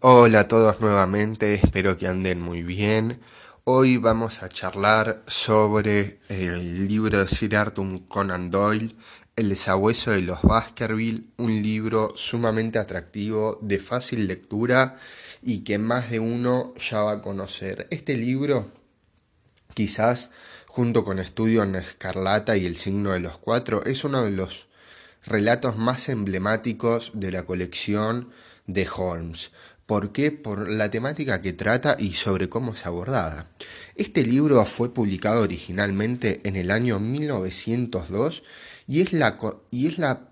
Hola a todos nuevamente, espero que anden muy bien. Hoy vamos a charlar sobre el libro de Sir Arthur Conan Doyle, El sabueso de los Baskerville, un libro sumamente atractivo, de fácil lectura y que más de uno ya va a conocer. Este libro, quizás junto con Estudio en Escarlata y El signo de los cuatro, es uno de los relatos más emblemáticos de la colección de Holmes. ¿Por qué? Por la temática que trata y sobre cómo es abordada. Este libro fue publicado originalmente en el año 1902 y es la, y es la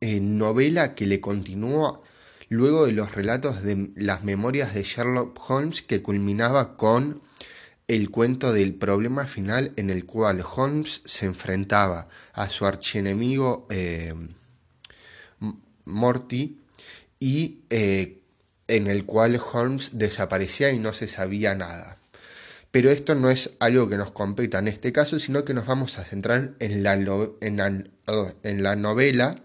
eh, novela que le continúa luego de los relatos de las memorias de Sherlock Holmes que culminaba con el cuento del problema final en el cual Holmes se enfrentaba a su archienemigo eh, Morty y eh, en el cual Holmes desaparecía y no se sabía nada. Pero esto no es algo que nos competa en este caso, sino que nos vamos a centrar en la, en la, novela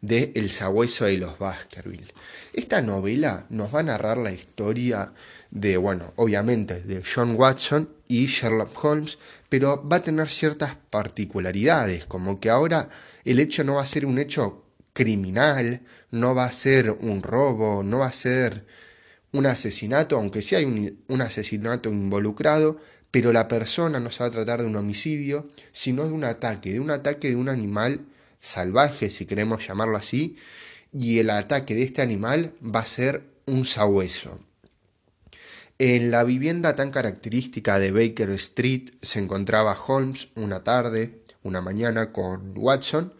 de El sabueso de los Baskerville. Esta novela nos va a narrar la historia de, bueno, obviamente de John Watson y Sherlock Holmes, pero va a tener ciertas particularidades, como que ahora el hecho no va a ser un hecho criminal, no va a ser un robo, no va a ser un asesinato, aunque sí hay un, asesinato involucrado, pero la persona no se va a tratar de un homicidio, sino de un ataque, de un ataque de un animal salvaje, si queremos llamarlo así, y el ataque de este animal va a ser un sabueso. En la vivienda tan característica de Baker Street se encontraba Holmes una tarde, una mañana con Watson,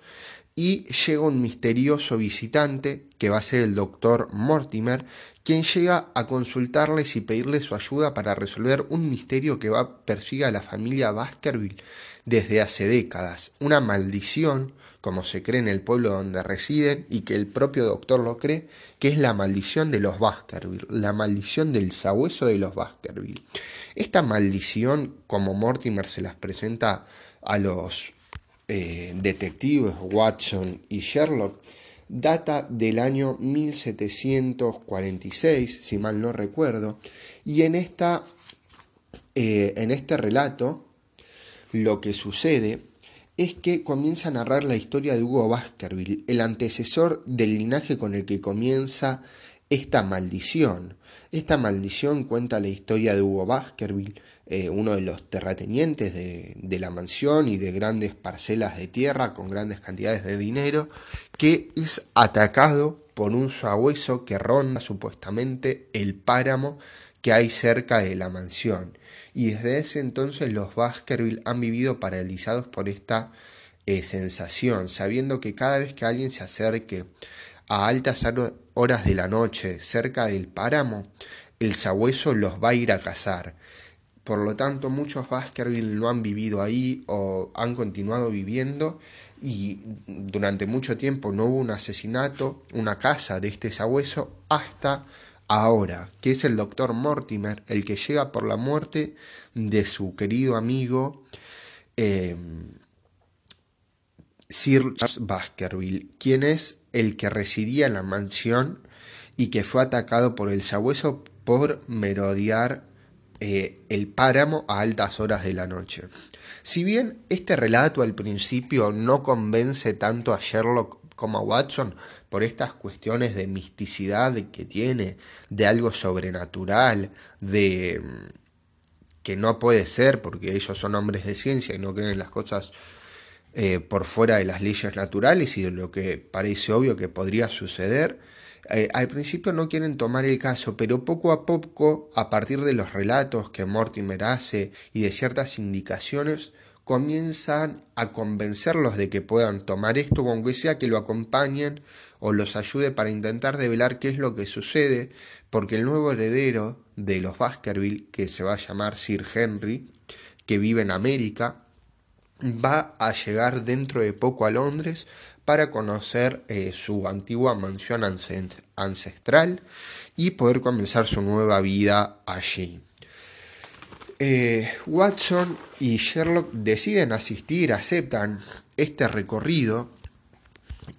y llega un misterioso visitante que va a ser el doctor Mortimer, quien llega a consultarles y pedirle su ayuda para resolver un misterio que va persigue a la familia Baskerville desde hace décadas, una maldición, como se cree en el pueblo donde residen y que el propio doctor lo cree, que es la maldición de los Baskerville, la maldición del sabueso de los Baskerville. Esta maldición, como Mortimer se las presenta a los eh, detectives Watson y Sherlock data del año 1746, si mal no recuerdo, y en, esta, eh, en este relato lo que sucede es que comienza a narrar la historia de Hugo Baskerville, el antecesor del linaje con el que comienza esta maldición. Esta maldición cuenta la historia de Hugo Baskerville, eh, uno de los terratenientes de, la mansión y de grandes parcelas de tierra con grandes cantidades de dinero, que es atacado por un sabueso que ronda supuestamente el páramo que hay cerca de la mansión. Y desde ese entonces los Baskerville han vivido paralizados por esta eh, sensación, sabiendo que cada vez que alguien se acerque a altas horas de la noche cerca del páramo, el sabueso los va a ir a cazar. Por lo tanto, muchos Baskerville no han vivido ahí o han continuado viviendo y durante mucho tiempo no hubo un asesinato, una casa de este sabueso hasta ahora, que es el doctor Mortimer el que llega por la muerte de su querido amigo em, Sir Charles Baskerville, quien es el que residía en la mansión y que fue atacado por el sabueso por merodear eh, el páramo a altas horas de la noche. Si bien este relato al principio no convence tanto a Sherlock como a Watson por estas cuestiones de misticidad que tiene, de algo sobrenatural, de mm, que no puede ser porque ellos son hombres de ciencia y no creen en las cosas eh, por fuera de las leyes naturales y de lo que parece obvio que podría suceder, eh, al principio no quieren tomar el caso, pero poco a poco, a partir de los relatos que Mortimer hace y de ciertas indicaciones, comienzan a convencerlos de que puedan tomar esto, aunque sea que lo acompañen o los ayude para intentar develar qué es lo que sucede, porque el nuevo heredero de los Baskerville, que se va a llamar Sir Henry, que vive en América, va a llegar dentro de poco a Londres para conocer eh, su antigua mansión ancestral y poder comenzar su nueva vida allí. Eh, Watson y Sherlock deciden asistir, aceptan este recorrido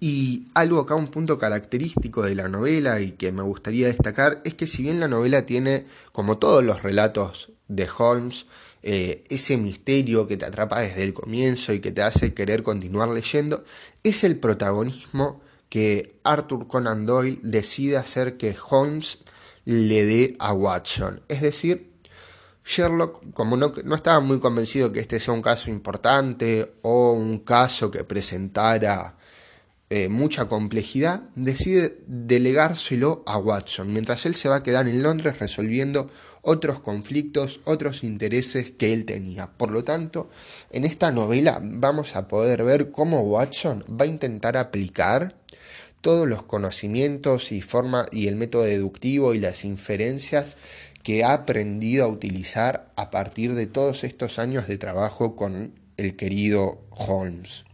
Y algo acá, un punto característico de la novela y que me gustaría destacar, es que si bien la novela tiene, como todos los relatos de Holmes, eh, ese misterio que te atrapa desde el comienzo y que te hace querer continuar leyendo, es el protagonismo que Arthur Conan Doyle decide hacer que Holmes le dé a Watson. Es decir, Sherlock, como no, no, estaba muy convencido que este sea un caso importante o un caso que presentara eh, mucha complejidad, decide delegárselo a Watson, mientras él se va a quedar en Londres resolviendo otros conflictos, otros intereses que él tenía. Por lo tanto, en esta novela vamos a poder ver cómo Watson va a intentar aplicar todos los conocimientos y forma y el método deductivo y las inferencias que ha aprendido a utilizar a partir de todos estos años de trabajo con el querido Holmes.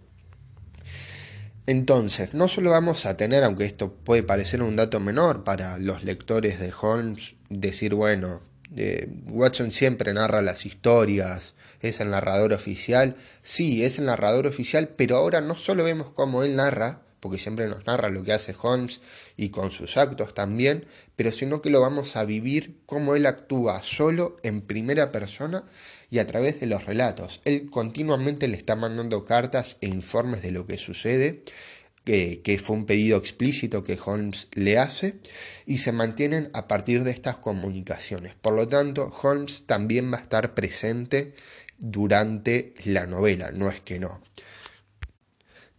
Entonces, no solo vamos a tener, aunque esto puede parecer un dato menor para los lectores de Holmes, decir, bueno, eh, Watson siempre narra las historias, es el narrador oficial, sí, es el narrador oficial, pero ahora no solo vemos cómo él narra, porque siempre nos narra lo que hace Holmes y con sus actos también, pero sino que lo vamos a vivir cómo él actúa solo en primera persona y a través de los relatos. Él continuamente le está mandando cartas e informes de lo que sucede, que, que, fue un pedido explícito que Holmes le hace, y se mantienen a partir de estas comunicaciones. Por lo tanto, Holmes también va a estar presente durante la novela, no es que no.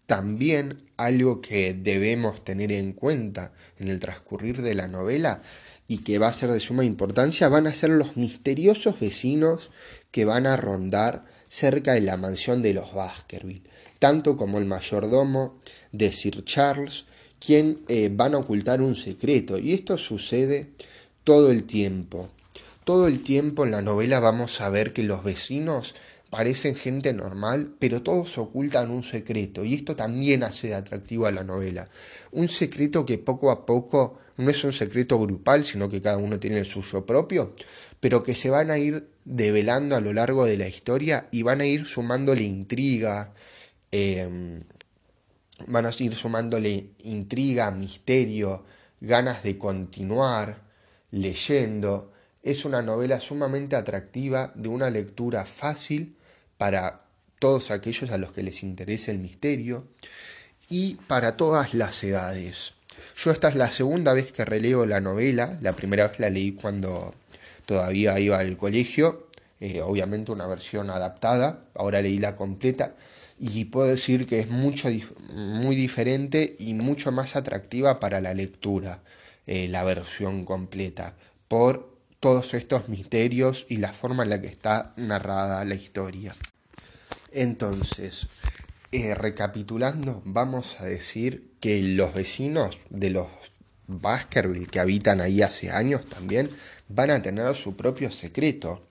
También algo que debemos tener en cuenta en el transcurrir de la novela y que va a ser de suma importancia van a ser los misteriosos vecinos que van a rondar cerca de la mansión de los Baskerville, tanto como el mayordomo de Sir Charles, quien eh, van a ocultar un secreto. Y esto sucede todo el tiempo. Todo el tiempo en la novela vamos a ver que los vecinos parecen gente normal, pero todos ocultan un secreto, y esto también hace de atractivo a la novela. Un secreto que poco a poco no es un secreto grupal, sino que cada uno tiene el suyo propio, pero que se van a ir develando a lo largo de la historia y van a ir sumándole intriga, em, van a ir sumándole intriga, misterio, ganas de continuar leyendo. Es una novela sumamente atractiva, de una lectura fácil, para todos aquellos a los que les interese el misterio y para todas las edades. Yo esta es la segunda vez que releo la novela, la primera vez la leí cuando todavía iba al colegio, eh, obviamente una versión adaptada, ahora leí la completa. Y puedo decir que es mucho, muy diferente y mucho más atractiva para la lectura, eh, la versión completa, por todos estos misterios y la forma en la que está narrada la historia. Entonces, eh, recapitulando, vamos a decir que los vecinos de los Baskerville que habitan ahí hace años también van a tener su propio secreto.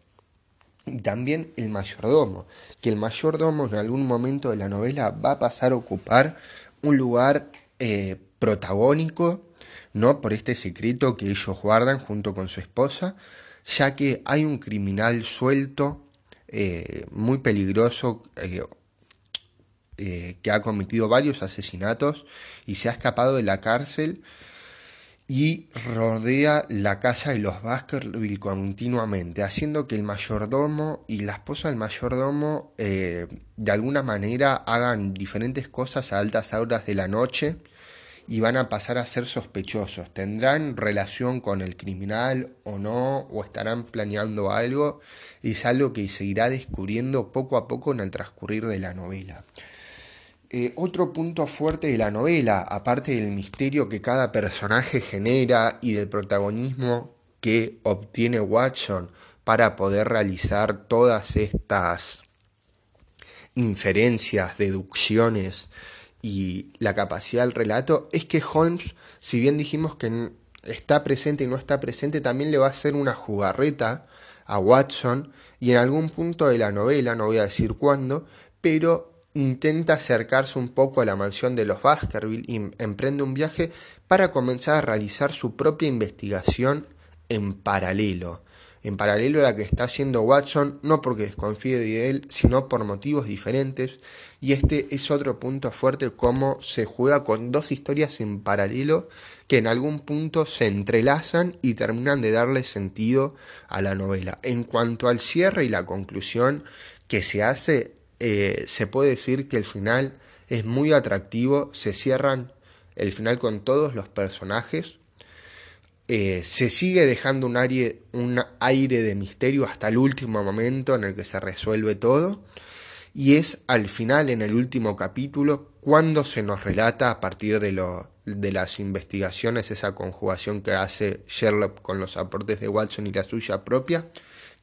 Y también el mayordomo, que el mayordomo en algún momento de la novela va a pasar a ocupar un lugar eh, protagónico, ¿no? Por este secreto que ellos guardan junto con su esposa, ya que hay un criminal suelto eh, muy peligroso eh, eh, que ha cometido varios asesinatos y se ha escapado de la cárcel y rodea la casa de los Baskerville continuamente, haciendo que el mayordomo y la esposa del mayordomo de alguna manera hagan diferentes cosas a altas horas de la noche y van a pasar a ser sospechosos. ¿Tendrán relación con el criminal o no? ¿O estarán planeando algo? Es algo que se irá descubriendo poco a poco en el transcurrir de la novela. Eh, otro punto fuerte de la novela, aparte del misterio que cada personaje genera y del protagonismo que obtiene Watson para poder realizar todas estas inferencias, deducciones y la capacidad del relato es que Holmes, si bien dijimos que está presente y no está presente, también le va a hacer una jugarreta a Watson y en algún punto de la novela, no voy a decir cuándo, pero intenta acercarse un poco a la mansión de los Baskerville y emprende un viaje para comenzar a realizar su propia investigación en paralelo. en paralelo a la que está haciendo Watson, no porque desconfíe de él, sino por motivos diferentes. Y este es otro punto fuerte, cómo se juega con dos historias en paralelo que en algún punto se entrelazan y terminan de darle sentido a la novela. En cuanto al cierre y la conclusión que se hace, eh, se puede decir que el final es muy atractivo, se cierran el final con todos los personajes eh, se sigue dejando un aire, un aire de misterio hasta el último momento en el que se resuelve todo. Y es al final, en el último capítulo, cuando se nos relata a partir de, lo, de las investigaciones, esa conjugación que hace Sherlock con los aportes de Watson y la suya propia,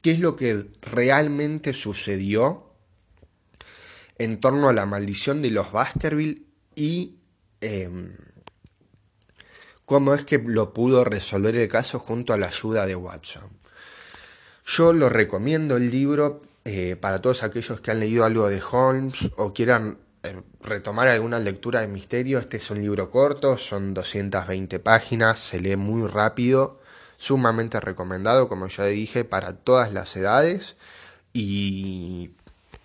qué es lo que realmente sucedió en torno a la maldición de los Baskerville y em, cómo es que lo pudo resolver el caso junto a la ayuda de Watson. Yo lo recomiendo el libro eh, para todos aquellos que han leído algo de Holmes o quieran eh, retomar alguna lectura de misterio. Este es un libro corto, son 220 páginas, se lee muy rápido, sumamente recomendado, como ya dije, para todas las edades. Y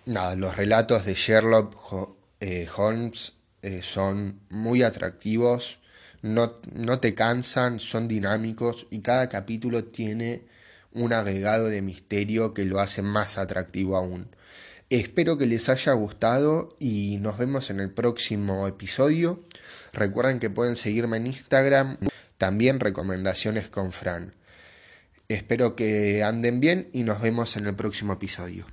nada, los relatos de Sherlock eh, Holmes son muy atractivos no, no te cansan, son dinámicos y cada capítulo tiene un agregado de misterio que lo hace más atractivo aún. Espero que les haya gustado y nos vemos en el próximo episodio. Recuerden que pueden seguirme en Instagram, también recomendaciones con Fran. Espero que anden bien y nos vemos en el próximo episodio.